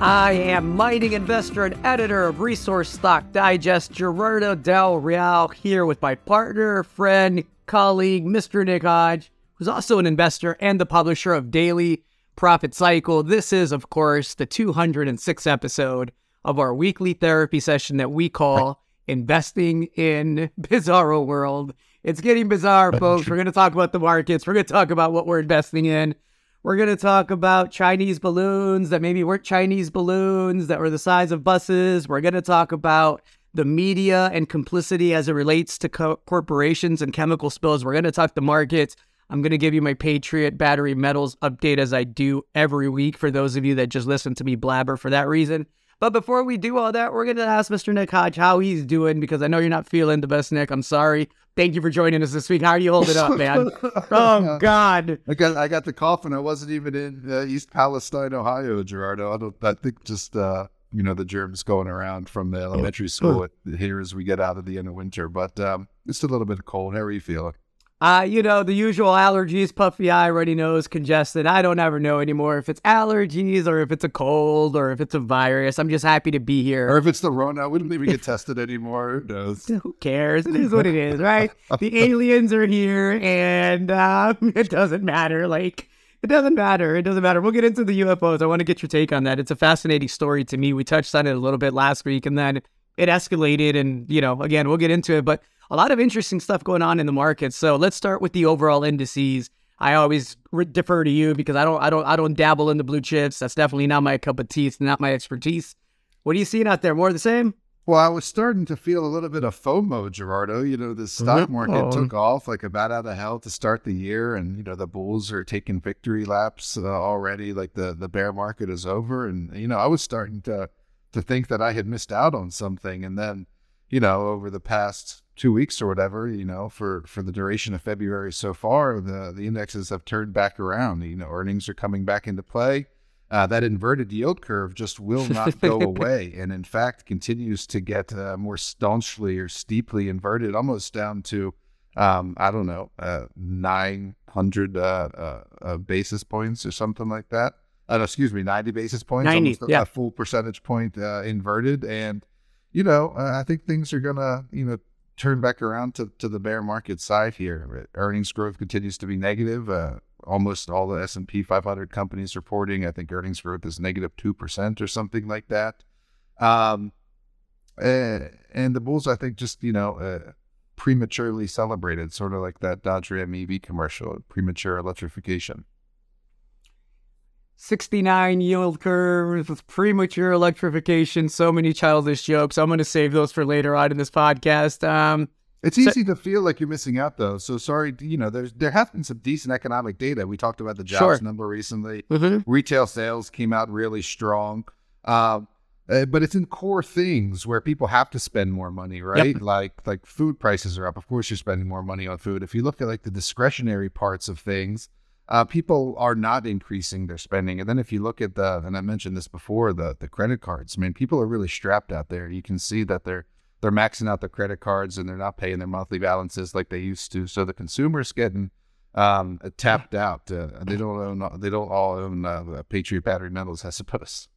I am mining investor and editor of Resource Stock Digest, Gerardo Del Real, here with my partner, friend, colleague, Mr. Nick Hodge, who's also an investor and the publisher of Daily Profit Cycle. This is, of course, the 206th episode of our weekly therapy session that we call Investing in Bizarro World. It's getting bizarre, folks. We're going to talk about the markets. We're going to talk about what we're investing in. We're going to talk about Chinese balloons that maybe weren't Chinese balloons that were the size of buses. We're going to talk about the media and complicity as it relates to co- corporations and chemical spills. We're going to talk the markets. I'm going to give you my Patriot battery metals update as I do every week for those of you that just listen to me blabber for that reason. But before we do all that, we're going to ask Mr. Nick Hodge how he's doing because I know you're not feeling the best, Nick. I'm sorry. Thank you for joining us this week. How are you holding up, man? oh God! I got I got the cough, and I wasn't even in uh, East Palestine, Ohio, Gerardo. I don't. I think just uh, you know the germs going around from the elementary school here as we get out of the end of winter. But um, it's a little bit cold. How are you feeling? Uh, you know, the usual allergies, puffy eye, runny nose, congested. I don't ever know anymore if it's allergies or if it's a cold or if it's a virus. I'm just happy to be here. Or if it's the Rona, we don't even get tested anymore. Who knows? Who cares? It is what it is, right? the aliens are here and uh, it doesn't matter. Like, it doesn't matter. It doesn't matter. We'll get into the UFOs. I want to get your take on that. It's a fascinating story to me. We touched on it a little bit last week and then it escalated. And, you know, again, we'll get into it. But a lot of interesting stuff going on in the market. So let's start with the overall indices. I always re- defer to you because I don't, I don't, I don't dabble in the blue chips. That's definitely not my cup of tea. It's not my expertise. What are you seeing out there? More of the same? Well, I was starting to feel a little bit of FOMO, Gerardo. You know, the stock market oh. took off like a bat out of hell to start the year, and you know the bulls are taking victory laps uh, already. Like the the bear market is over, and you know I was starting to to think that I had missed out on something, and then you know over the past two weeks or whatever, you know, for, for the duration of February so far, the, the indexes have turned back around. You know, earnings are coming back into play. Uh, that inverted yield curve just will not go away, and in fact continues to get uh, more staunchly or steeply inverted, almost down to um, I don't know, uh, nine hundred uh, uh, uh, basis points or something like that. No, excuse me, ninety basis points, 90, yeah. a full percentage point inverted, and you know, I think things are gonna, you know, turn back around to, to the bear market side here. Earnings growth continues to be negative. Uh, almost all the S&P 500 companies reporting, I think earnings growth is negative 2% or something like that. Um, uh, and the Bulls, I think, just, you know, uh, prematurely celebrated, sort of like that Dodge Ram EV commercial, premature electrification. 69 yield curves premature electrification. So many childish jokes. I'm going to save those for later on in this podcast. Um, it's easy so, to feel like you're missing out, though. So sorry, you know, there's there have been some decent economic data. We talked about the jobs sure. number recently. Mm-hmm. Retail sales came out really strong, um, uh, but it's in core things where people have to spend more money, right? Yep. Like like food prices are up. Of course, you're spending more money on food. If you look at like the discretionary parts of things, uh, people are not increasing their spending. And then if you look at the, and I mentioned this before, the the credit cards. I mean, people are really strapped out there. You can see that they're they're maxing out their credit cards and they're not paying their monthly balances like they used to. So the consumer's getting um, tapped out. Uh, they don't own they don't all own uh, Patriot battery metals, I suppose.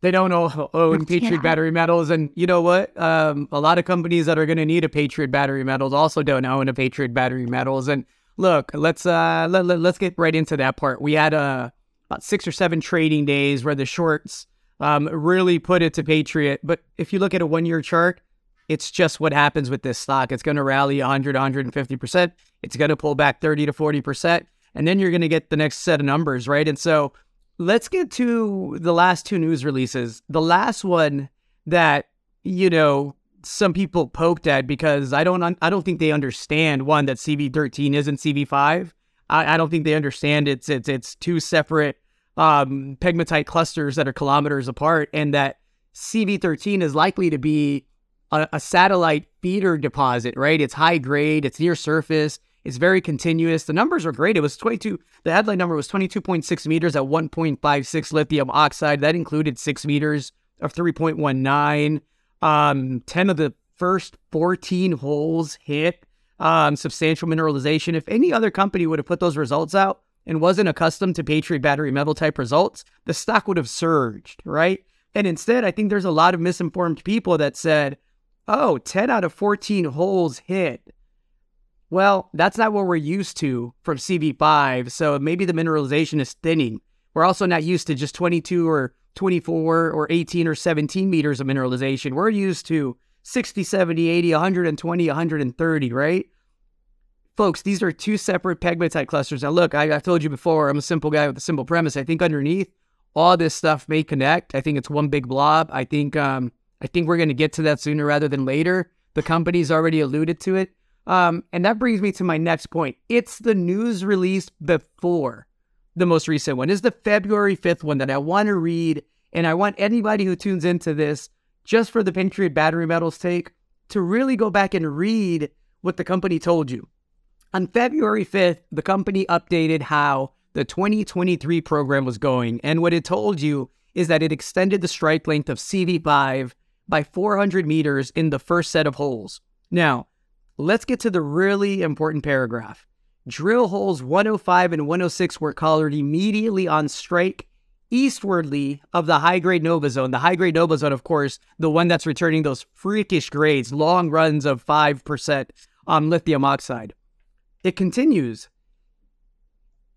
They don't all own Patriot yeah. battery metals, and you know what? Um, a lot of companies that are going to need a Patriot battery metals also don't own a Patriot battery metals, and look, let's uh let, let, us get right into that part. We had uh about six or seven trading days where the shorts um really put it to Patriot. But if you look at a one year chart, it's just what happens with this stock. It's going to rally 100, 150%. It's going to pull back 30 to 40%. And then you're going to get the next set of numbers, right? And so let's get to the last two news releases. The last one that, you know, some people poked at because I don't I don't think they understand one that CV13 isn't CV5. I, I don't think they understand it's it's it's two separate um, pegmatite clusters that are kilometers apart, and that CV13 is likely to be a, a satellite feeder deposit. Right? It's high grade. It's near surface. It's very continuous. The numbers are great. It was 22. The headline number was 22.6 meters at 1.56 lithium oxide. That included six meters of 3.19. Um, 10 of the first 14 holes hit um, substantial mineralization. If any other company would have put those results out, and wasn't accustomed to Patriot battery metal type results, the stock would have surged, right? And instead, I think there's a lot of misinformed people that said, oh, 10 out of 14 holes hit. Well, that's not what we're used to from CV5. So maybe the mineralization is thinning. We're also not used to just 22 or 24 or 18 or 17 meters of mineralization. We're used to 60, 70, 80, 120, 130, right? Folks, these are two separate pegmatite clusters. Now, look, I, have told you before, I'm a simple guy with a simple premise. I think underneath all this stuff may connect. I think it's one big blob. I think um, I think we're going to get to that sooner rather than later. The company's already alluded to it. Um, and that brings me to my next point. It's the news release before the most recent one. Is the February 5th one that I want to read. And I want anybody who tunes into this just for the Patriot battery metals take to really go back and read what the company told you. On February 5th, the company updated how the 2023 program was going. And what it told you is that it extended the strike length of CV5 by 400 meters in the first set of holes. Now, let's get to the really important paragraph. Drill holes 105 and 106 were collared immediately on strike eastwardly of the high grade Nova Zone. The high grade Nova Zone, of course, the one that's returning those freakish grades, long runs of 5% on lithium oxide. It continues.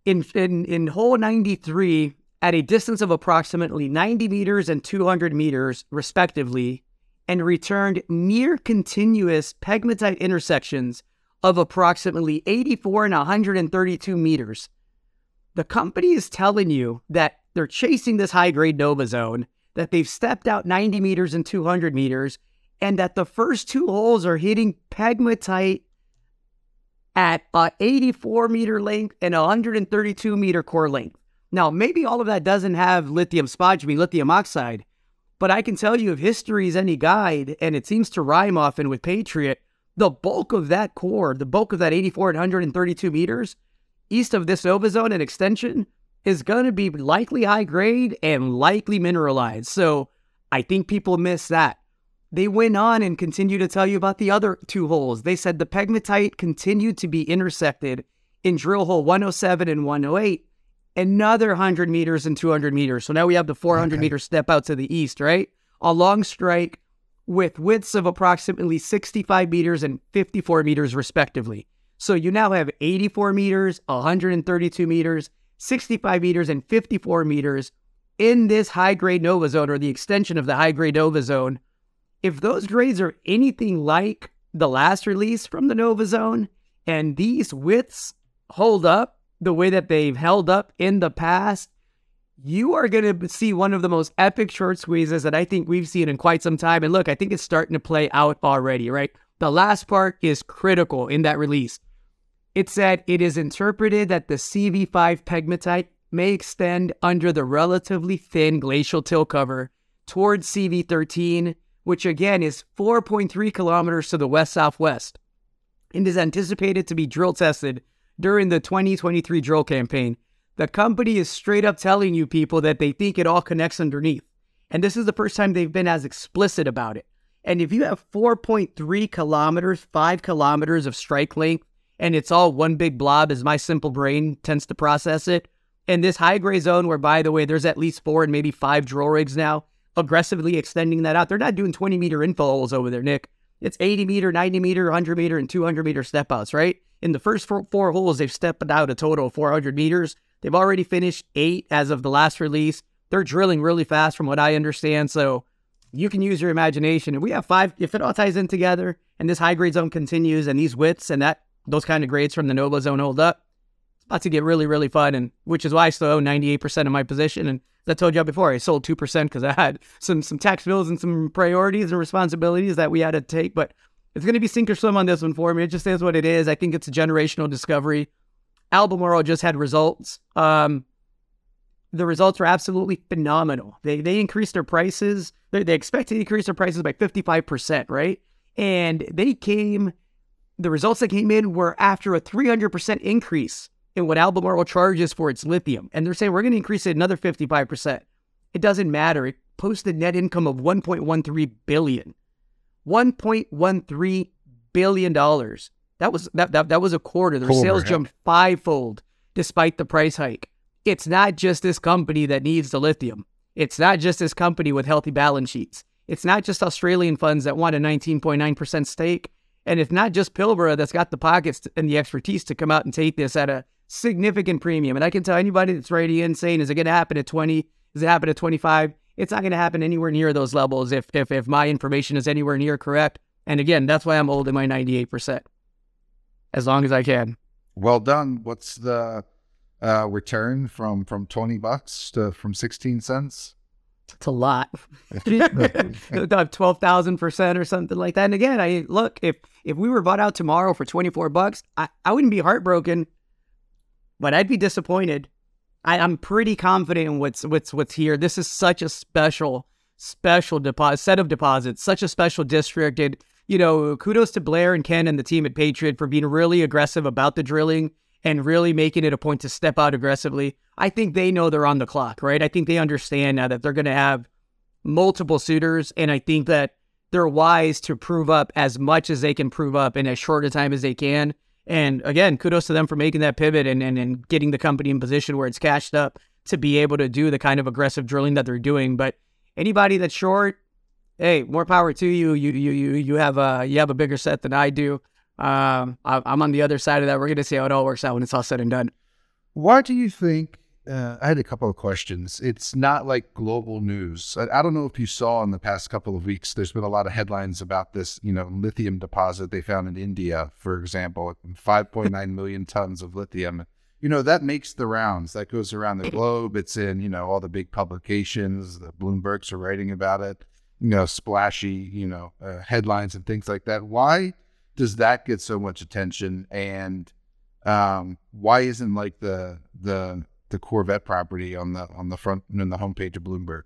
In, in, in hole 93, at a distance of approximately 90 meters and 200 meters, respectively, and returned near continuous pegmatite intersections of approximately 84 and 132 meters. The company is telling you that they're chasing this high grade Nova zone, that they've stepped out 90 meters and 200 meters, and that the first two holes are hitting pegmatite at a 84 meter length and 132 meter core length. Now, maybe all of that doesn't have lithium spodumene, lithium oxide, but I can tell you if history is any guide, and it seems to rhyme often with Patriot, the bulk of that core, the bulk of that 84 and 132 meters east of this Nova Zone and extension is going to be likely high grade and likely mineralized. So I think people miss that. They went on and continued to tell you about the other two holes. They said the pegmatite continued to be intersected in drill hole 107 and 108, another 100 meters and 200 meters. So now we have the 400 okay. meter step out to the east, right? A long strike with widths of approximately 65 meters and 54 meters, respectively. So you now have 84 meters, 132 meters, 65 meters, and 54 meters in this high grade Nova zone or the extension of the high grade Nova zone. If those grades are anything like the last release from the Nova zone and these widths hold up the way that they've held up in the past, you are going to see one of the most epic short squeezes that I think we've seen in quite some time. And look, I think it's starting to play out already, right? The last part is critical in that release. It said it is interpreted that the CV5 pegmatite may extend under the relatively thin glacial till cover towards CV13, which again is 4.3 kilometers to the west southwest, and is anticipated to be drill tested during the 2023 drill campaign. The company is straight up telling you people that they think it all connects underneath. And this is the first time they've been as explicit about it. And if you have 4.3 kilometers, five kilometers of strike length, and it's all one big blob as my simple brain tends to process it. And this high grade zone, where by the way, there's at least four and maybe five drill rigs now, aggressively extending that out. They're not doing 20 meter infill holes over there, Nick. It's 80 meter, 90 meter, 100 meter, and 200 meter step outs, right? In the first four, four holes, they've stepped out a total of 400 meters. They've already finished eight as of the last release. They're drilling really fast, from what I understand. So you can use your imagination. And we have five, if it all ties in together and this high grade zone continues and these widths and that those kind of grades from the Nova Zone hold up, it's about to get really, really fun. And which is why I still own 98% of my position. And as I told you before, I sold 2% because I had some some tax bills and some priorities and responsibilities that we had to take. But it's going to be sink or swim on this one for me. It just is what it is. I think it's a generational discovery. Albemarle just had results. Um, the results were absolutely phenomenal. They they increased their prices. They, they expect to increase their prices by 55%, right? And they came the results that came in were after a 300% increase in what Albemarle charges for its lithium. And they're saying we're going to increase it another 55%. It doesn't matter. It posted net income of 1.13 billion. 1.13 billion dollars. That was that, that that was a quarter. Their sales jumped fivefold despite the price hike. It's not just this company that needs the lithium. It's not just this company with healthy balance sheets. It's not just Australian funds that want a 19.9% stake. And it's not just Pilbara that's got the pockets and the expertise to come out and take this at a significant premium. And I can tell anybody that's writing in saying, is it going to happen at 20? Is it happen at 25? It's not going to happen anywhere near those levels if, if, if my information is anywhere near correct. And again, that's why I'm holding my 98% as long as I can. Well done. What's the uh, return from from 20 bucks to from 16 cents? It's a lot. Twelve thousand percent or something like that. And again, I look if if we were bought out tomorrow for twenty four bucks, I, I wouldn't be heartbroken, but I'd be disappointed. I, I'm pretty confident in what's what's what's here. This is such a special, special deposit set of deposits, such a special district. And you know, kudos to Blair and Ken and the team at Patriot for being really aggressive about the drilling and really making it a point to step out aggressively. I think they know they're on the clock, right? I think they understand now that they're going to have multiple suitors, and I think that they're wise to prove up as much as they can prove up in as short a time as they can. And again, kudos to them for making that pivot and, and, and getting the company in position where it's cashed up to be able to do the kind of aggressive drilling that they're doing. But anybody that's short, hey, more power to you. You you you you have a you have a bigger set than I do. Um, I, am on the other side of that. We're going to see how it all works out when it's all said and done. Why do you think? Uh, I had a couple of questions. It's not like global news. I, I, don't know if you saw in the past couple of weeks. There's been a lot of headlines about this, you know, lithium deposit they found in India, for example, 5.9 million tons of lithium. You know that makes the rounds. That goes around the globe. It's in you know all the big publications. The Bloomberg's are writing about it. You know, splashy, you know, uh, headlines and things like that. Why? does that get so much attention? And um, why isn't like the the the Corvette property on the on the front in the homepage of Bloomberg?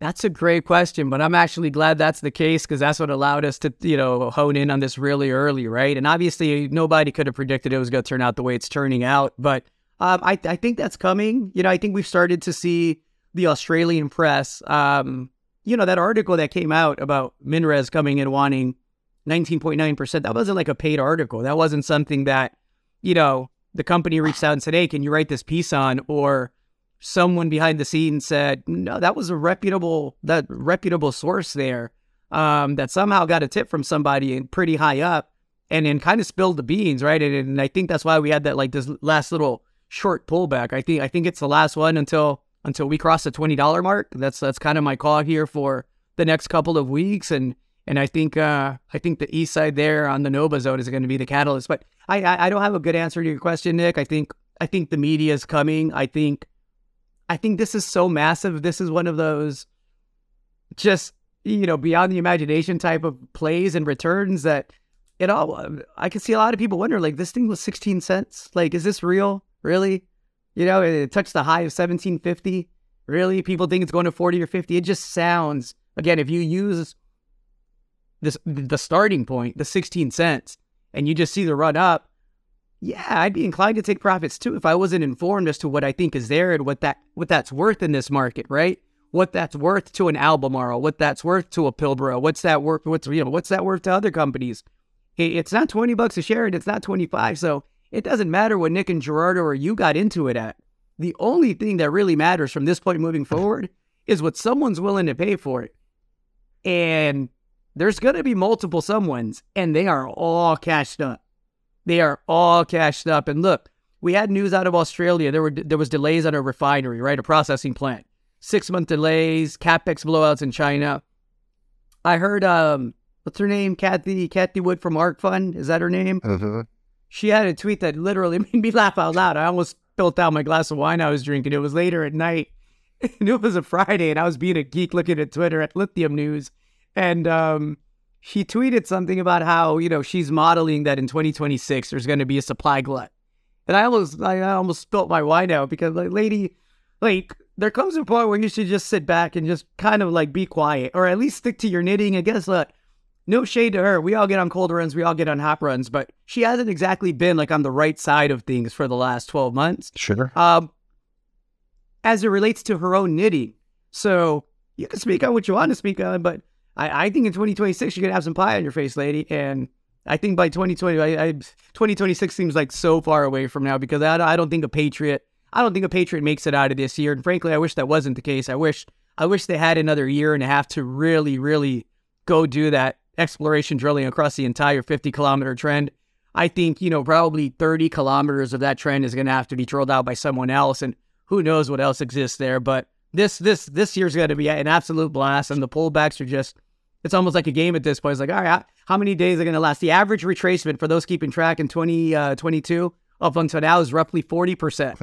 That's a great question, but I'm actually glad that's the case because that's what allowed us to, you know, hone in on this really early, right? And obviously, nobody could have predicted it was going to turn out the way it's turning out, but um, I, I think that's coming. You know, I think we've started to see the Australian press, um, you know, that article that came out about Minres coming and wanting 19.9%. That wasn't like a paid article. That wasn't something that, you know, the company reached out and said, hey, can you write this piece on? Or someone behind the scenes said, no, that was a reputable, that reputable source there um, that somehow got a tip from somebody and pretty high up and then kind of spilled the beans, right? And, and I think that's why we had that like this last little short pullback. I think I think it's the last one until until we cross the twenty dollar mark. That's that's kind of my call here for the next couple of weeks. And and I think uh, I think the east side there on the Nova zone is going to be the catalyst. But I, I, don't have a good answer to your question, Nick. I think I think the media is coming. I think I think this is so massive. This is one of those just you know beyond the imagination type of plays and returns that it all. I can see a lot of people wonder like this thing was 16 cents. Like, is this real? Really? You know, it, touched the high of 1750. Really? People think it's going to 40 or 50. It just sounds again if you use this the starting point, the 16 cents, and you just see the run up, yeah, I'd be inclined to take profits too if I wasn't informed as to what I think is there and what that what that's worth in this market, right? What that's worth to an Albemarle, what that's worth to a Pilbara, what's that worth? What's you know what's that worth to other companies? It's not 20 bucks a share and it's not 25, so it doesn't matter what Nick and Gerardo or you got into it at. The only thing that really matters from this point moving forward is what someone's willing to pay for it. And there's going to be multiple someones, and they are all cashed up. They are all cashed up. And look, we had news out of Australia. There were there was delays on a refinery, right, a processing plant. Six month delays, capex blowouts in China. I heard um, what's her name? Cathie Cathie Wood from Ark Fund. Is that her name? Uh-huh. She had a tweet that literally made me laugh out loud. I almost spilled out my glass of wine I was drinking. It was later at night. And it was a Friday, and I was being a geek looking at Twitter at Lithium News and um, she tweeted something about how you know she's modeling that in 2026 there's going to be a supply glut, and I almost I almost spilt my wine out because like lady, like there comes a point where you should just sit back and just kind of like be quiet or at least stick to your knitting. And guess what? No shade to her. We all get on cold runs, we all get on hot runs, but she hasn't exactly been like on the right side of things for the last 12 months. Sure. Um, as it relates to her own knitting. So you can speak on what you want to speak on, but I, I think in 2026 you're gonna have some pie on your face, lady. And I think by 2020, I, I 2026 seems like so far away from now because I, I don't think a Patriot, I don't think a Patriot makes it out of this year. And frankly, I wish that wasn't the case. I wish, I wish they had another year and a half to really, really go do that exploration drilling across the entire 50 kilometer trend. I think, you know, probably 30 kilometers of that trend is going to have to be drilled out by someone else. And who knows what else exists there. But this, this, this year's going to be an absolute blast. And the pullbacks are just, it's almost like a game at this point. It's like, all right, how many days are going to last? The average retracement for those keeping track in 2022 uh, up until now is roughly 40%.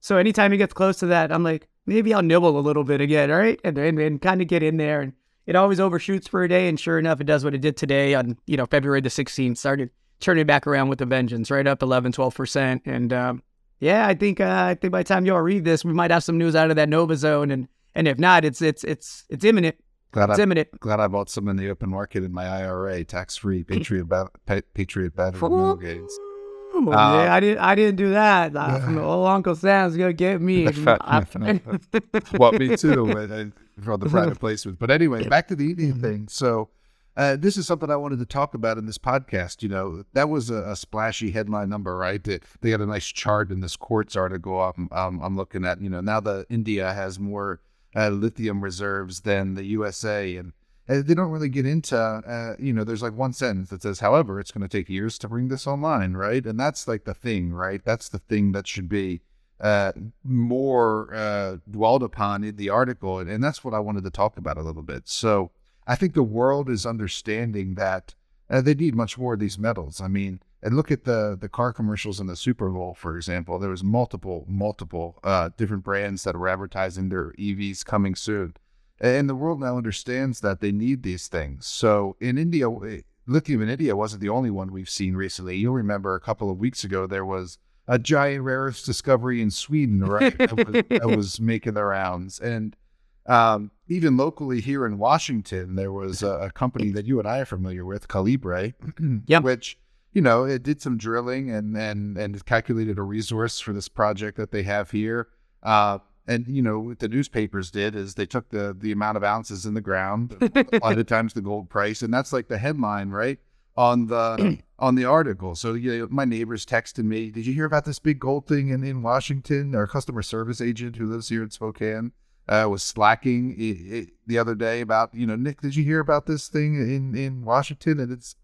So anytime he gets close to that, I'm like, maybe I'll nibble a little bit again, all right? And, and, and kind of get in there. And it always overshoots for a day. And sure enough, it does what it did today on, you know, February the 16th, started turning back around with a vengeance, right up 11, 12%. And um, yeah, I think uh, I think by the time y'all read this, we might have some news out of that Nova Zone. And and if not, it's it's it's it's imminent. Glad it's I, imminent. Glad I bought some in the open market in my IRA, tax free Patriot ba- Patriot battery mill gains. Uh, yeah, I didn't. I didn't do that. Uh, old Uncle Sam's gonna get me. well, me too. For the private placement. But anyway, back to the Indian thing. So, uh, this is something I wanted to talk about in this podcast. You know, that was a, a splashy headline number, right? They, they got a nice chart in this Quartz article. I'm, I'm, I'm looking at. You know, now that India has more uh, lithium reserves than the USA, and uh, they don't really get into. Uh, you know, there's like one sentence that says, "However, it's going to take years to bring this online," right? And that's like the thing, right? That's the thing that should be uh, more uh, dwelled upon in the article, and, and that's what I wanted to talk about a little bit. So I think the world is understanding that uh, they need much more of these metals. I mean, and look at the the car commercials in the Super Bowl, for example. There was multiple, multiple uh, different brands that were advertising their EVs coming soon, and the world now understands that they need these things. So in India, eh, lithium in India wasn't the only one we've seen recently. You'll remember a couple of weeks ago there was a giant rare earths discovery in Sweden, right? that, was, was making the rounds, and um, even locally here in Washington, there was a, a, company that you and I are familiar with, Calibre, yep. which you know it did some drilling and and and calculated a resource for this project that they have here. Uh, and you know what the newspapers did is they took the the amount of ounces in the ground, a lot of times the gold price, and that's like the headline, right? On the on the article. So you know, my neighbors texted me, "Did you hear about this big gold thing in, in Washington?" Our customer service agent who lives here in Spokane uh, was slacking it, it, the other day about you know Nick, did you hear about this thing in in Washington? And it's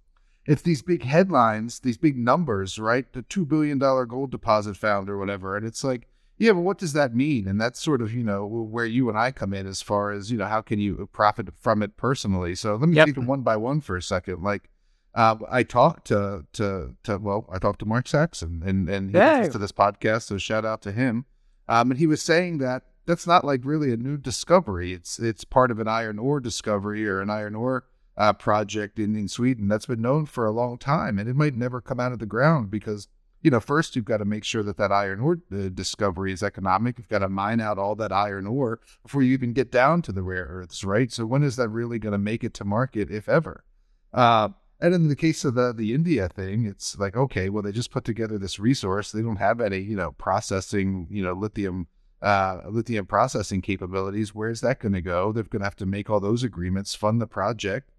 it's these big headlines, these big numbers, right? The two billion dollar gold deposit found or whatever, and it's like. Yeah, but what does that mean? And that's sort of, you know, where you and I come in as far as, you know, how can you profit from it personally? So let me yep. take them one by one for a second. Like, uh, I talked to, to, to, well, I talked to Mark Saxon and, and he hey. listens to this podcast. So shout out to him. Um, and he was saying that that's not like really a new discovery. It's it's part of an iron ore discovery or an iron ore uh, project in, in Sweden that's been known for a long time, and it might never come out of the ground because you know first you've got to make sure that that iron ore uh, discovery is economic. You've got to mine out all that iron ore before you even get down to the rare earths, right? So when is that really going to make it to market, if ever? Uh, and in the case of the the India thing, it's like okay, well they just put together this resource. They don't have any you know processing you know lithium uh, lithium processing capabilities. Where's that going to go? They're going to have to make all those agreements, fund the project.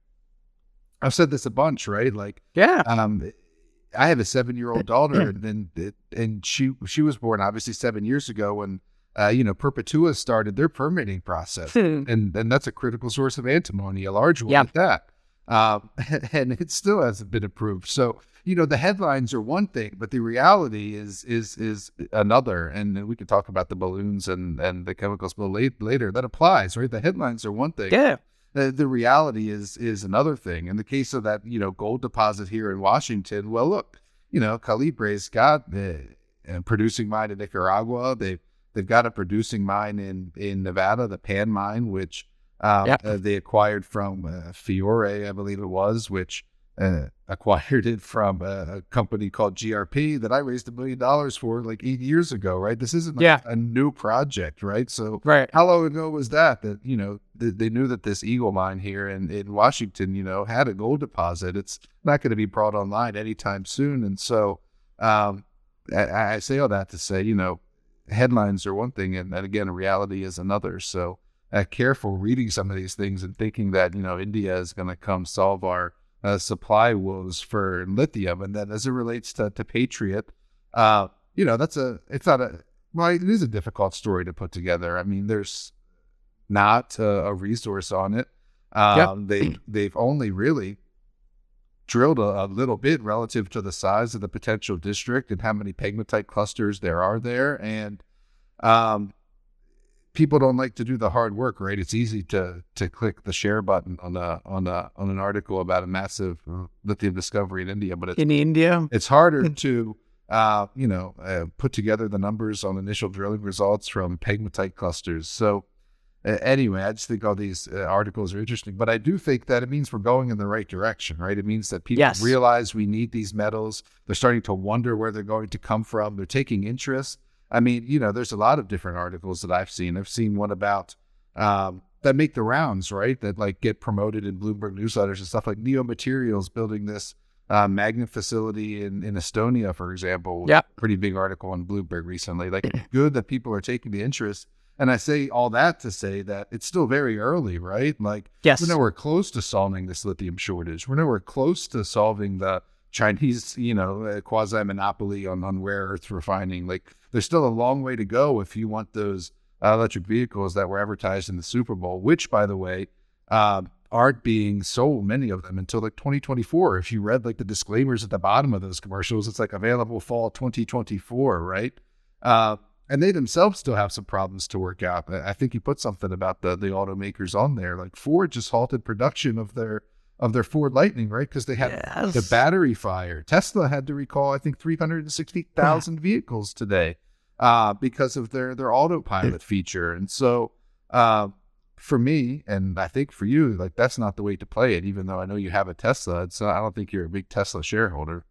I've said this a bunch, right? Like, yeah. Um, I have a seven-year-old daughter, and and she she was born obviously seven years ago when uh, you know Perpetua started their permitting process, and and that's a critical source of antimony, a large one yeah. at that. Um, and it still hasn't been approved. So you know the headlines are one thing, but the reality is is is another. And we could talk about the balloons and and the chemicals later. That applies, right? The headlines are one thing. Yeah. The, the reality is is another thing. In the case of that, you know, gold deposit here in Washington, well, look, you know, Calibre's got a producing mine in Nicaragua. They've they've got a producing mine in in Nevada, the Pan mine, which um, yep. uh, they acquired from uh, Fiore, I believe it was, which uh, acquired it from a, a, company called GRP that I raised a million dollars for like eight years ago, right? This isn't like yeah. a new project, right? So, right. how long ago was that? That you know th- they knew that this Eagle mine here in in Washington, you know, had a gold deposit. It's not going to be brought online anytime soon, and so um, I, I, say all that to say, you know, headlines are one thing, and, and again, reality is another. So, uh, careful reading some of these things and thinking that you know India is going to come solve our uh, supply woes for lithium. And then as it relates to, to Patriot, uh, you know, that's a, it's not a, well, it is a difficult story to put together. I mean, there's not a, a resource on it. Um, yep. They, they've only really drilled a, a, little bit relative to the size of the potential district and how many pegmatite clusters there are there. And, um, people don't like to do the hard work, right? It's easy to to click the share button on a on a on an article about a massive uh, lithium discovery in India, but in India, it's harder to uh, you know uh, put together the numbers on initial drilling results from pegmatite clusters. So. anyway, I just think all these uh, articles are interesting, but I do think that it means we're going in the right direction, right? It means that people yes. realize we need these metals. They're starting to wonder where they're going to come from. They're taking interest I mean, you know, there's a lot of different articles that I've seen. I've seen one about um, that make the rounds, right? That like get promoted in Bloomberg newsletters and stuff like Neo Materials building this uh, magnet facility in, in Estonia, for example. Yeah. Pretty big article on Bloomberg recently. Like, good that people are taking the interest. And I say all that to say that it's still very early, right? Like, yes. we're nowhere close to solving this lithium shortage. We're nowhere close to solving the Chinese, you know, quasi monopoly on, on rare earth refining. Like, there's still a long way to go if you want those uh, electric vehicles that were advertised in the Super Bowl, which, by the way, uh, aren't being sold many of them until like 2024. If you read like the disclaimers at the bottom of those commercials, it's like available fall 2024, right? Uh, and they themselves still have some problems to work out. I think you put something about the the automakers on there. Like Ford just halted production of their of their Ford Lightning, right? Because they had yes. the battery fire. Tesla had to recall, I think, 360,000 vehicles today uh, because of their their autopilot feature. And so, uh, for me, and I think for you, like that's not the way to play it. Even though I know you have a Tesla, so I don't think you're a big Tesla shareholder.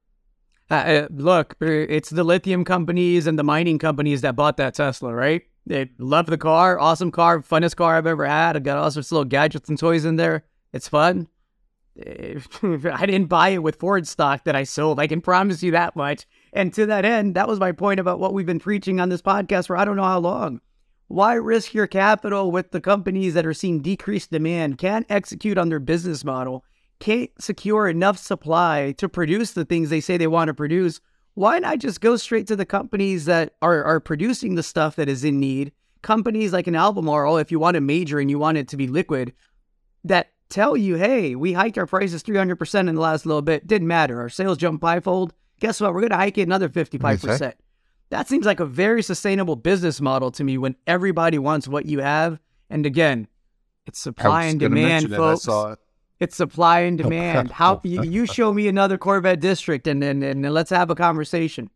Uh, uh look, uh, it's the lithium companies and the mining companies that bought that Tesla, right? They love the car, awesome car, funnest car I've ever had. I've got all sorts of little gadgets and toys in there. It's fun. I didn't buy it with Ford stock that I sold. I can promise you that much. And to that end, that was my point about what we've been preaching on this podcast for I don't know how long. Why risk your capital with the companies that are seeing decreased demand, can't execute on their business model, can't secure enough supply to produce the things they say they want to produce? Why not just go straight to the companies that are, are producing the stuff that is in need? Companies like an Albemarle, if you want to major and you want it to be liquid, that tell you, hey, we hiked our prices 300% in the last little bit. Didn't matter. Our sales jumped fivefold. Guess what? We're going to hike it another 55%. That seems like a very sustainable business model to me when everybody wants what you have. And again, it's supply and demand, folks. It. It's supply and demand. How you, you, show me another Corvette district and and, and, let's have a conversation.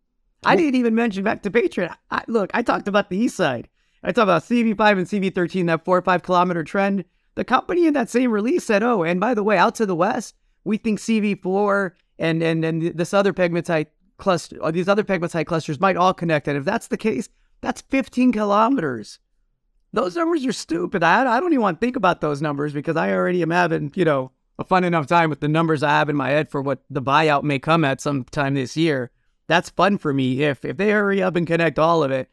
I didn't even mention back to Patriot. I, look, I talked about the east side. I talked about CV5 and CV13, that four or five kilometer trend. The company in that same release said, "Oh, and by the way, out to the west, we think CV4 and and and this other pegmatite cluster, or uh, these other pegmatite clusters might all connect. And if that's the case, that's 15 kilometers. Those numbers are stupid. I, I don't even want to think about those numbers because I already am having, you know, a fun enough time with the numbers I have in my head for what the buyout may come at sometime this year. That's fun for me. If if they hurry up and connect all of it,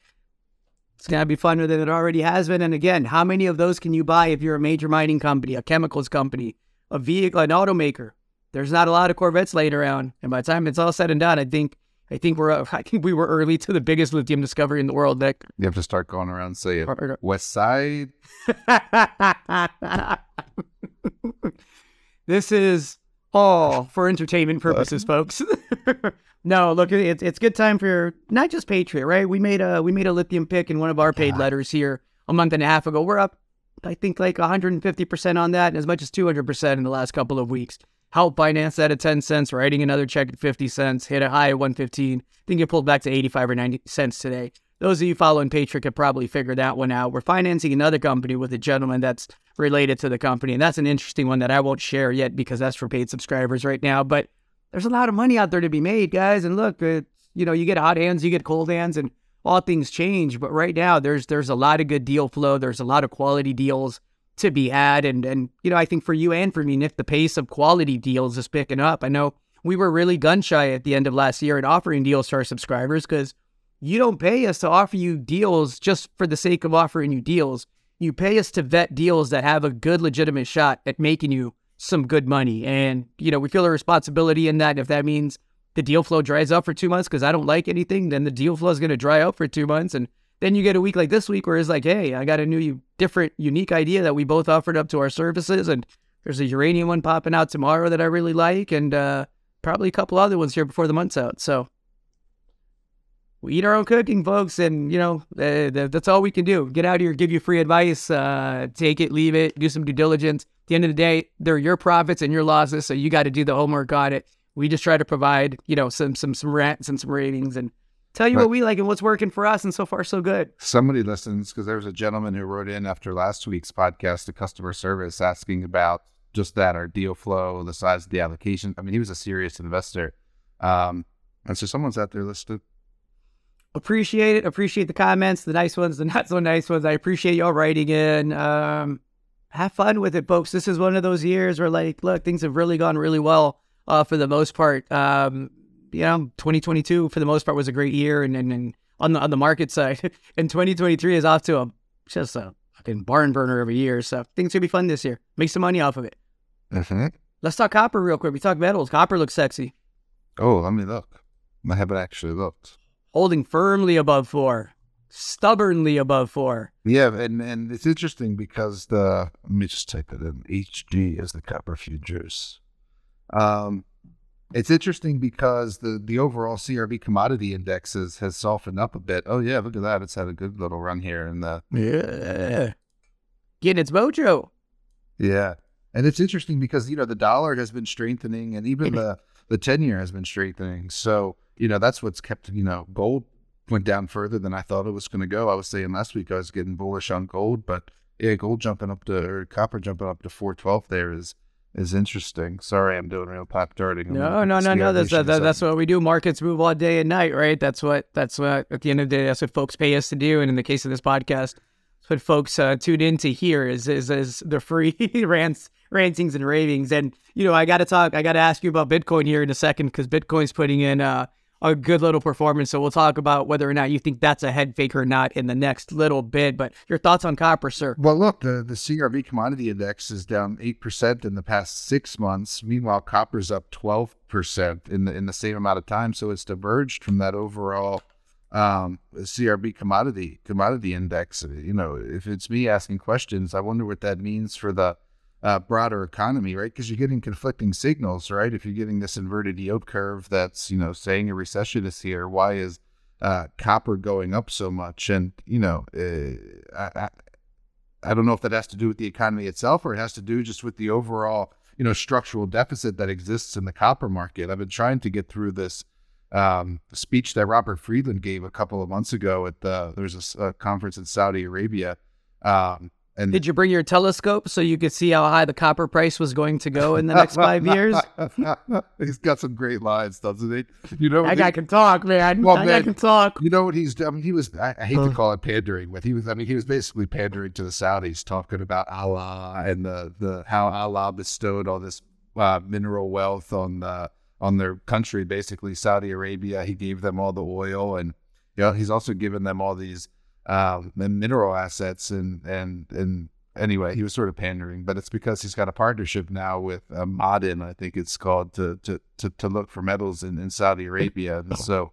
it's going to be funner than it already has been. And again, how many of those can you buy if you're a major mining company, a chemicals company, a vehicle, an automaker? There's not a lot of Corvettes laid around. And by the time it's all said and done, I think I think we're I think we were early to the biggest lithium discovery in the world, Nick. You have to start going around saying West Side. this is Oh. all for entertainment purposes, folks. No, look, it's it's good time for not just Patriot, right? We made a we made a lithium pick in one of our paid letters here a month and a half ago. We're up, I think, like 150 percent on that, and as much as 200 percent in the last couple of weeks. Help finance that at 10 cents, writing another check at 50 cents, hit a high at 115. I think it pulled back to 85 or 90 cents today. Those of you following Patriot could probably figure that one out. We're financing another company with a gentleman that's related to the company, and that's an interesting one that I won't share yet because that's for paid subscribers right now. But there's a lot of money out there to be made, guys. And look, you know, you get hot hands, you get cold hands, and all things change. But right now, there's there's a lot of good deal flow. There's a lot of quality deals to be had, and and you know, I think for you and for me, Nick, the pace of quality deals is picking up. I know we were really gun shy at the end of last year in offering deals to our subscribers because you don't pay us to offer you deals just for the sake of offering you deals. You pay us to vet deals that have a good, legitimate shot at making you some good money. And, you know, we feel a responsibility in that. If that means the deal flow dries up for two months because I don't like anything, then the deal flow is going to dry up for two months. And then you get a week like this week where it's like, hey, I got a new, different, unique idea that we both offered up to our services. And there's a uranium one popping out tomorrow that I really like. And uh, probably a couple other ones here before the month's out. So we eat our own cooking, folks. And, you know, uh, that's all we can do. Get out here, give you free advice, uh, take it, leave it, do some due diligence At the end of the day, they're your profits and your losses, so you got to do the homework on it. We just try to provide, you know, some some some rants and some ratings and tell you right. what we like and what's working for us, and so far so good. Somebody listens because there was a gentleman who wrote in after last week's podcast to customer service asking about just that, our deal flow, the size of the allocation. I mean, he was a serious investor, um, and so someone's out there listening appreciate it. Appreciate the comments, the nice ones, the not so nice ones. I appreciate y'all writing in. Um, have fun with it, folks. This is one of those years where, like, look, things have really gone really well uh, for the most part. Um, you know, 2022 for the most part was a great year, and and, and on the on the market side, and 2023 is off to a just a fucking barn burner of a year. So things gonna be fun this year. Make some money off of it. Mm-hmm. Let's talk copper real quick. We talk metals. Copper looks sexy. Oh, let me look. I haven't actually looked. Holding firmly above four stubbornly above four. Yeah, and and it's interesting because the let me just type it in. HG is the copper futures. Um, it's interesting because the the overall CRB commodity indexes has softened up a bit. Oh yeah, look at that. It's had a good little run here in the yeah, getting its mojo. Yeah, and it's interesting because you know the dollar has been strengthening, and even the the ten year has been strengthening. So you know that's what's kept you know gold went down further than I thought it was going to go. I was saying last week I was getting bullish on gold, but yeah, gold jumping up to or copper jumping up to 412 there is is interesting. Sorry, I'm doing real pop darting. No, no, no, no. That's that, that's what we do. Markets move all day and night, right? That's what that's what at the end of the day, that's what folks pay us to do. And in the case of this podcast, that's what folks uh, tune in to hear is is is the free rants, rantings, and ravings. And you know, I got to talk. I got to ask you about Bitcoin here in a second because Bitcoin's putting in. uh a good little performance. So we'll talk about whether or not you think that's a head fake or not in the next little bit. But your thoughts on copper, sir? Well, look, the, the CRB commodity index is down 8% in the past six months. Meanwhile, copper's up 12% in the, in the same amount of time. So it's diverged from that overall um, CRB commodity commodity index. You know, if it's me asking questions, I wonder what that means for the uh, broader economy, right? Because you're getting conflicting signals, right? If you're getting this inverted yield curve that's, you know, saying a recession is here, why is uh, copper going up so much? And, you know, uh, I, I, I don't know if that has to do with the economy itself or it has to do just with the overall, you know, structural deficit that exists in the copper market. I've been trying to get through this um, speech that Robert Friedland gave a couple of months ago at the, there was a, a conference in Saudi Arabia. Um, and did you bring your telescope so you could see how high the copper price was going to go in the next five years? he's got some great lines, doesn't he? You know, that guy can talk, man. Well, that man, guy can talk. You know what he's? I mean, he was. I, I hate to call it pandering, but he was. I mean, he was basically pandering to the Saudis, talking about Allah and the the how Allah bestowed all this uh, mineral wealth on the on their country, basically Saudi Arabia. He gave them all the oil, and you know, he's also given them all these um, mineral assets and and and anyway, he was sort of pandering, but it's because he's got a partnership now with uh, Ma'aden, I think it's called, to to to, to look for metals in, in Saudi Arabia, and so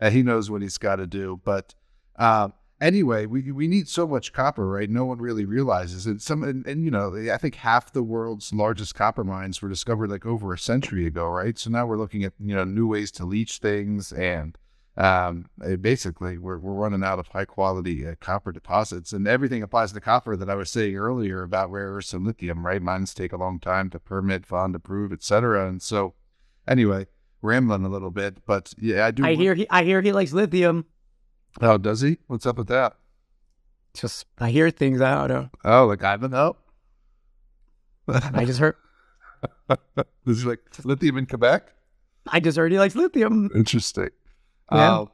uh, he knows what he's got to do. But uh, anyway, we we need so much copper, right? No one really realizes it. Some and, and, you know, I think half the world's largest copper mines were discovered like over a century ago, right? So now we're looking at you know new ways to leach things and um, eh, basically we're, we're running out of high quality uh, copper deposits and everything applies to copper that I was saying earlier about rare earths and lithium, right? Mines take a long time to permit, fund, approve, etc. And so anyway, rambling a little bit, but yeah, I do. I hear he, I hear he likes lithium. Oh, does he? What's up with that? Just, I hear things. I don't know. Oh, like Ivanhoe? I just heard. Is he like lithium in Quebec? I just heard he likes lithium. Interesting. Yeah. Uh,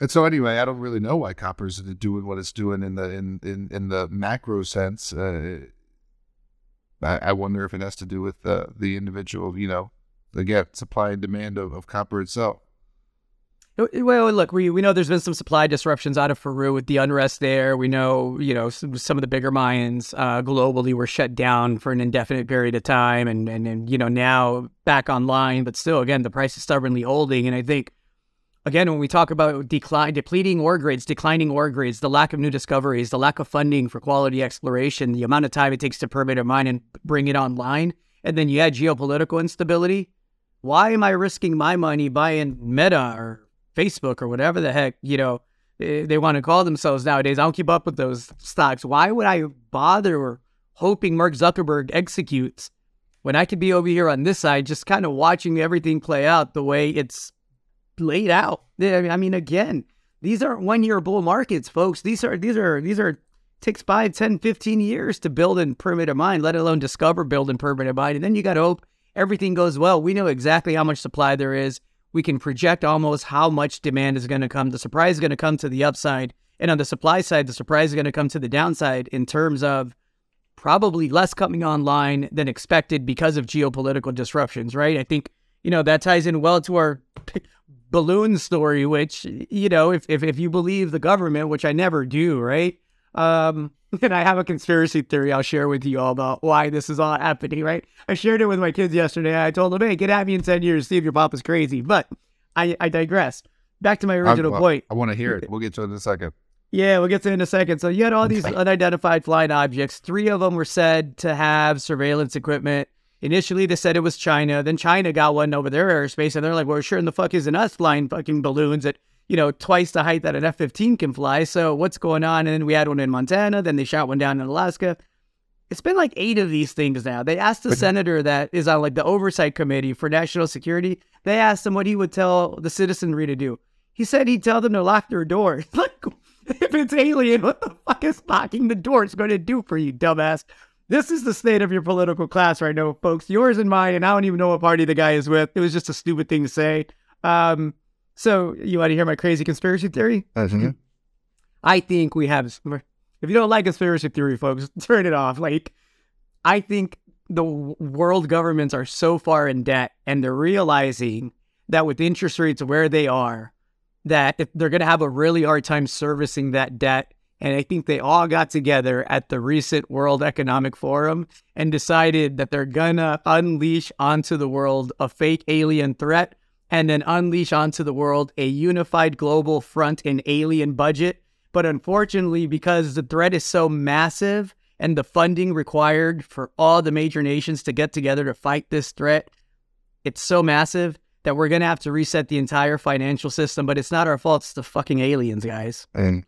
and so anyway, I don't really know why copper's doing what it's doing in the in in, in the macro sense. Uh, I, I, wonder if it has to do with the the individual, you know, again, supply and demand of, of copper itself. Well, look, we, we know there's been some supply disruptions out of Peru with the unrest there. We know, you know, some, some of the bigger mines uh, globally were shut down for an indefinite period of time and, and, and, you know, now back online. But still, again, the price is stubbornly holding. And I think, again, when we talk about decline, depleting ore grades, declining ore grades, the lack of new discoveries, the lack of funding for quality exploration, the amount of time it takes to permit a mine and bring it online, and then you add geopolitical instability, why am I risking my money buying Meta or Facebook or whatever the heck, you know, they want to call themselves nowadays. I don't keep up with those stocks. Why would I bother hoping Mark Zuckerberg executes when I could be over here on this side, just kind of watching everything play out the way it's laid out? I mean, again, these aren't one year bull markets, folks. These are, these are, these are, takes 5, 10, 15 years to build and permit a mine, let alone discover, build, and permit a mine. And then you got to hope everything goes well. We know exactly how much supply there is we can project almost how much demand is going to come. The surprise is going to come to the upside. And on the supply side, the surprise is going to come to the downside in terms of probably less coming online than expected because of geopolitical disruptions, right? I think, you know, that ties in well to our balloon story, which, you know, if, if, if you believe the government, which I never do, right? Um, and I have a conspiracy theory I'll share with you all about why this is all happening, right? I shared it with my kids yesterday. I told them, hey, get at me in 10 years, see if your papa's crazy. But I, I digress. Back to my original I, point. I want to hear it. We'll get to it in a second. Yeah, we'll get to it in a second. So you had all these unidentified flying objects. Three of them were said to have surveillance equipment. Initially, they said it was China. Then China got one over their airspace, and they're like, "Well, sure in the fuck isn't us flying fucking balloons at you know, twice the height that an F 15 can fly. So what's going on? And then we had one in Montana, then they shot one down in Alaska. It's been like eight of these things now. They asked the senator that is on like the oversight committee for national security, they asked him what he would tell the citizenry to do. He said he'd tell them to lock their door. like, if it's alien, what the fuck is locking the doors going to do for you, dumbass? This is the state of your political class right now, folks. Yours and mine, and I don't even know what party the guy is with. It was just a stupid thing to say. Um, so you want to hear my crazy conspiracy theory? Mm-hmm. I think we have. If you don't like conspiracy theory, folks, turn it off. Like, I think the world governments are so far in debt, and they're realizing that with interest rates where they are, that if they're going to have a really hard time servicing that debt. And I think they all got together at the recent World Economic Forum and decided that they're going to unleash onto the world a fake alien threat and then unleash onto the world a unified global front and alien budget. But unfortunately, because the threat is so massive and the funding required for all the major nations to get together to fight this threat, it's so massive that we're going to have to reset the entire financial system. But it's not our fault. It's the fucking aliens, guys. And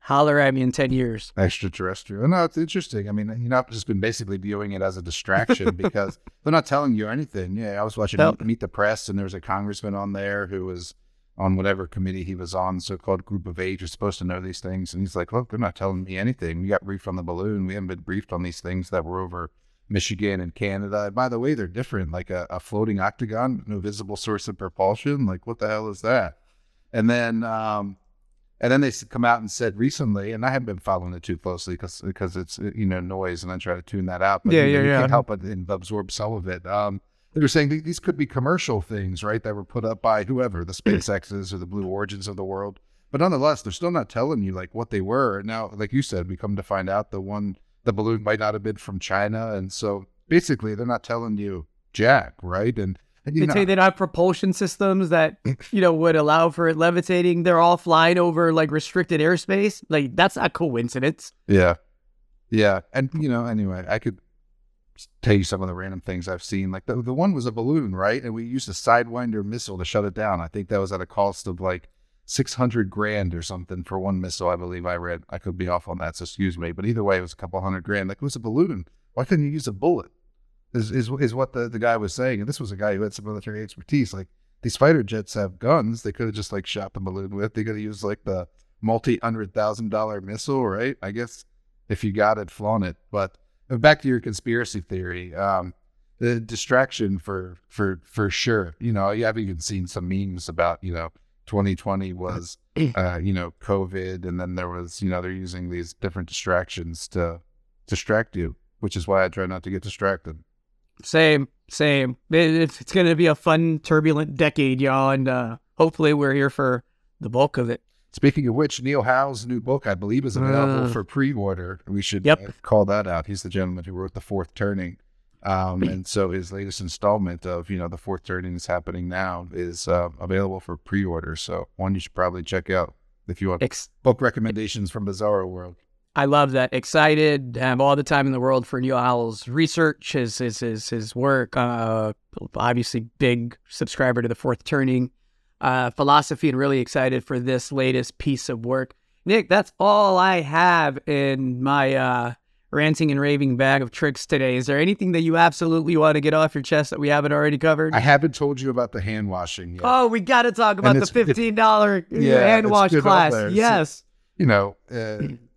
holler at me in 10 years. Extraterrestrial. No, it's interesting. I mean, you know, I've just been basically viewing it as a distraction because they're not telling you anything. Yeah, I was watching. Meet the Press, and there was a congressman on there who was on whatever committee he was on, so called group of eight. You're supposed to know these things. And he's like, look, they're not telling me anything. We got briefed on the balloon. We haven't been briefed on these things that were over Michigan and Canada. And by the way, they're different, like a, a floating octagon, no visible source of propulsion. Like, what the hell is that? And then, um, and then they come out and said recently, and I haven't been following it too closely because because it's you know noise, and I try to tune that out. But yeah, you, yeah, you yeah. Can't help but absorb some of it. Um, they were saying these could be commercial things, right? That were put up by whoever, the SpaceX's or the Blue Origins of the world. But nonetheless, they're still not telling you like what they were. Now, like you said, we come to find out the one the balloon might not have been from China, and so basically they're not telling you jack, right? And they say they don't have propulsion systems that you know would allow for it levitating. They're all flying over like restricted airspace. Like that's a coincidence. Yeah, yeah, and you know, anyway, I could tell you some of the random things I've seen. Like the the one was a balloon, right? And we used a Sidewinder missile to shut it down. I think that was at a cost of like six hundred grand or something for one missile. I believe I read. I could be off on that, so excuse me. But either way, it was a couple hundred grand. Like it was a balloon. Why couldn't you use a bullet? Is is, is what the, the guy was saying. And this was a guy who had some military expertise. Like these fighter jets have guns. They could have just like shot the balloon with. They could have used like the multi hundred thousand dollar missile, right? I guess if you got it, flown it. But uh, back to your conspiracy theory. Um, the distraction for for for sure. You know, you have even seen some memes about you know 2020 was uh, you know COVID, and then there was you know they're using these different distractions to distract you, which is why I try not to get distracted. Same, same. It's, it's going to be a fun, turbulent decade, y'all, and uh, hopefully we're here for the bulk of it. Speaking of which, Neil Howe's new book, I believe, is available Uh. for pre-order. We should Yep. uh, call that out. He's the gentleman who wrote The Fourth Turning. Um, and so his latest installment of, you know, The Fourth Turning is happening now is uh, available for pre-order. So one you should probably check out if you want Ex- book recommendations from Bizarro World. I love that. Excited, to have all the time in the world for Neil Howe's research, his his his, his work. Uh, obviously, big subscriber to the Fourth Turning uh, philosophy, and really excited for this latest piece of work. Nick, that's all I have in my uh, ranting and raving bag of tricks today. Is there anything that you absolutely want to get off your chest that we haven't already covered? I haven't told you about the hand washing yet. Oh, we got to talk about the fifteen dollar Yeah, hand wash class. It's- Yes. you know, uh,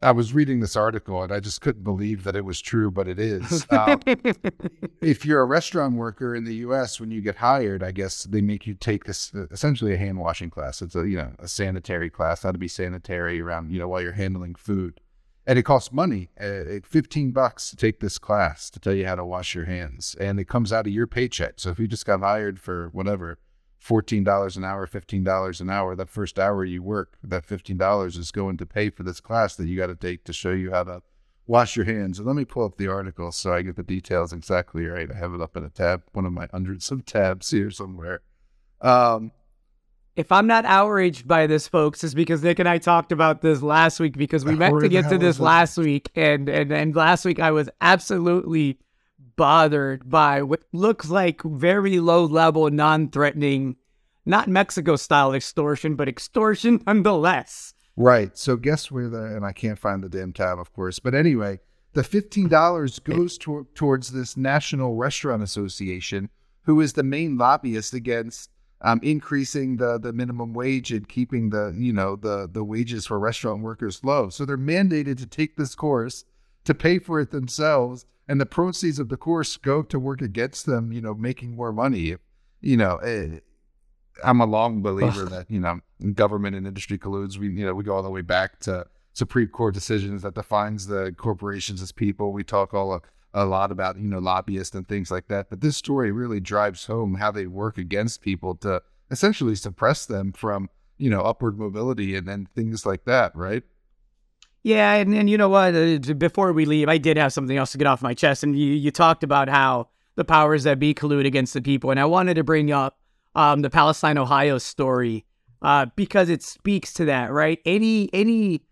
I was reading this article and I just couldn't believe that it was true, but it is. Um, if you're a restaurant worker in the U.S., when you get hired, I guess they make you take this uh, essentially a hand washing class. It's a you know a sanitary class, how to be sanitary around you know while you're handling food, and it costs money, uh, fifteen bucks to take this class to tell you how to wash your hands, and it comes out of your paycheck. So if you just got hired for whatever. Fourteen dollars an hour, fifteen dollars an hour. That first hour you work, that fifteen dollars is going to pay for this class that you got to take to show you how to wash your hands. And let me pull up the article so I get the details exactly right. I have it up in a tab, one of my hundreds of tabs here somewhere. Um, If I'm not outraged by this, folks, is because Nick and I talked about this last week because we meant to get to this last week, and and and last week I was absolutely bothered by what looks like very low level, non threatening, not Mexico style extortion, but extortion nonetheless. right. So guess where the and I can't find the damn tab, of course. But anyway, the fifteen dollars goes to, towards this National Restaurant Association, who is the main lobbyist against um, increasing the the minimum wage and keeping the you know the the wages for restaurant workers low. So they're mandated to take this course to pay for it themselves, and the proceeds of the course go to work against them. You know, making more money. You know, eh, I'm a long believer that you know government and industry colludes. We you know we go all the way back to Supreme Court decisions that defines the corporations as people. We talk all a, a lot about you know lobbyists and things like that. But this story really drives home how they work against people to essentially suppress them from you know upward mobility and then things like that. Right? Yeah, and, and you know what? Uh, Before we leave, I did have something else to get off my chest, and you you talked about how the powers that be collude against the people, and I wanted to bring up um, the Palestine Ohio story uh, because it speaks to that, right? Any any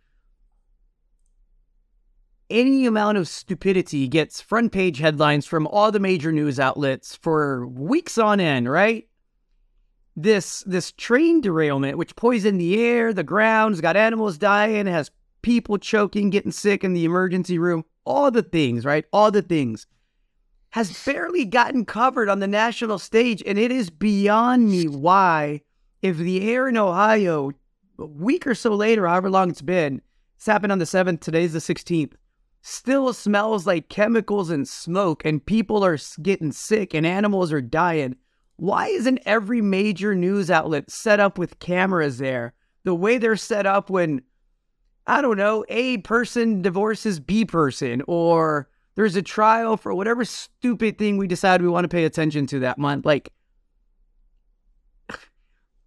any amount of stupidity gets front page headlines from all the major news outlets for weeks on end, right? This this train derailment, which poisoned the air, the ground, has got animals dying, has people choking, getting sick in the emergency room, all the things, right? All the things has barely gotten covered on the national stage. And it is beyond me why, if the air in Ohio, a week or so later, however long it's been, it's happened on the 7th, today's the 16th, still smells like chemicals and smoke, and people are getting sick and animals are dying. Why isn't every major news outlet set up with cameras there the way they're set up when I don't know, A person divorces B person, or there's a trial for whatever stupid thing we decide we want to pay attention to that month. Like,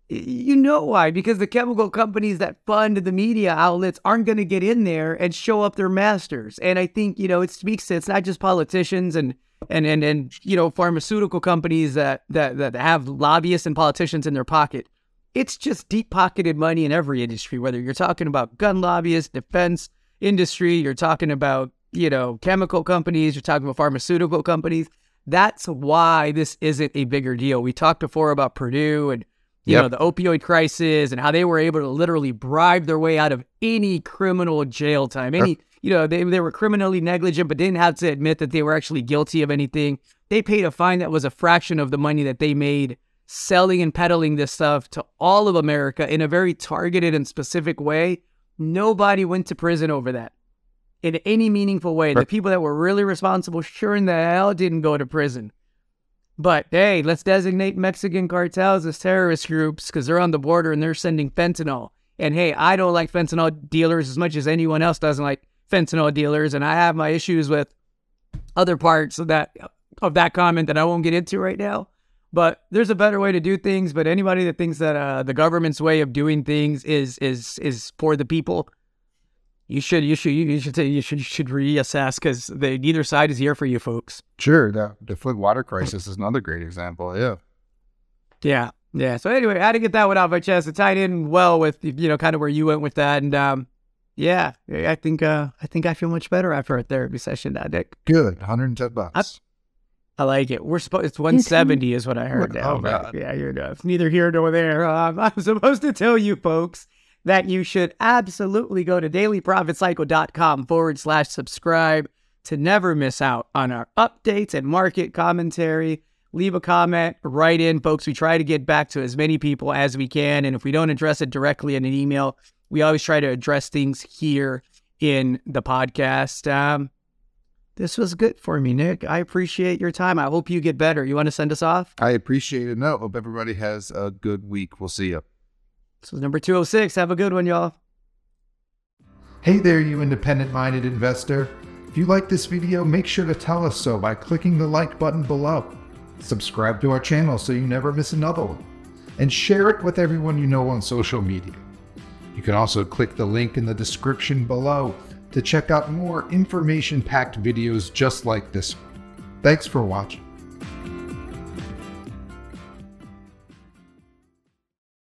you know why? Because the chemical companies that fund the media outlets aren't going to get in there and show up their masters. And I think, you know, it speaks to it's not just politicians and and and, and you know, pharmaceutical companies that, that that have lobbyists and politicians in their pocket it's just deep pocketed money in every industry, whether you're talking about gun lobbyists, defense industry, you're talking about, you know, chemical companies, you're talking about pharmaceutical companies. That's why this isn't a bigger deal. We talked before about Purdue and, you Yep. know, the opioid crisis and how they were able to literally bribe their way out of any criminal jail time. Any, you know, they, they were criminally negligent, but didn't have to admit that they were actually guilty of anything. They paid a fine that was a fraction of the money that they made selling and peddling this stuff to all of America in a very targeted and specific way. Nobody went to prison over that in any meaningful way. The people that were really responsible sure in the hell didn't go to prison. But hey, let's designate Mexican cartels as terrorist groups because they're on the border and they're sending fentanyl. And hey, I don't like fentanyl dealers as much as anyone else doesn't like fentanyl dealers, and I have my issues with other parts of that of that comment that I won't get into right now. But there's a better way to do things. But anybody that thinks that uh, the government's way of doing things is is is for the people, you should you should you should you should you should reassess because neither side is here for you folks. Sure, the the Flint water crisis is another great example. Yeah, yeah, yeah. So anyway, I had to get that one off my chest. It tied in well with you know kind of where you went with that, and um, yeah, I think uh, I think I feel much better after a therapy session now, Nick. Good, 110 bucks. I, I like it. We're supposed it's 170 is what I heard now. Oh, God. Yeah, you're enough. Neither here nor there. Um, I'm supposed to tell you folks that you should absolutely go to dailyprofitcycle.com forward slash subscribe to never miss out on our updates and market commentary. Leave a comment, write in, folks. We try to get back to as many people as we can. And if we don't address it directly in an email, we always try to address things here in the podcast. Um, this was good for me, Nick. I appreciate your time. I hope you get better. You want to send us off? I appreciate it. No, hope everybody has a good week. We'll see you. This was number 206. Have a good one, y'all. Hey there, you independent minded investor. If you like this video, make sure to tell us so by clicking the like button below. Subscribe to our channel so you never miss another one. And share it with everyone you know on social media. You can also click the link in the description below to check out more information packed videos just like this one. Thanks for watching.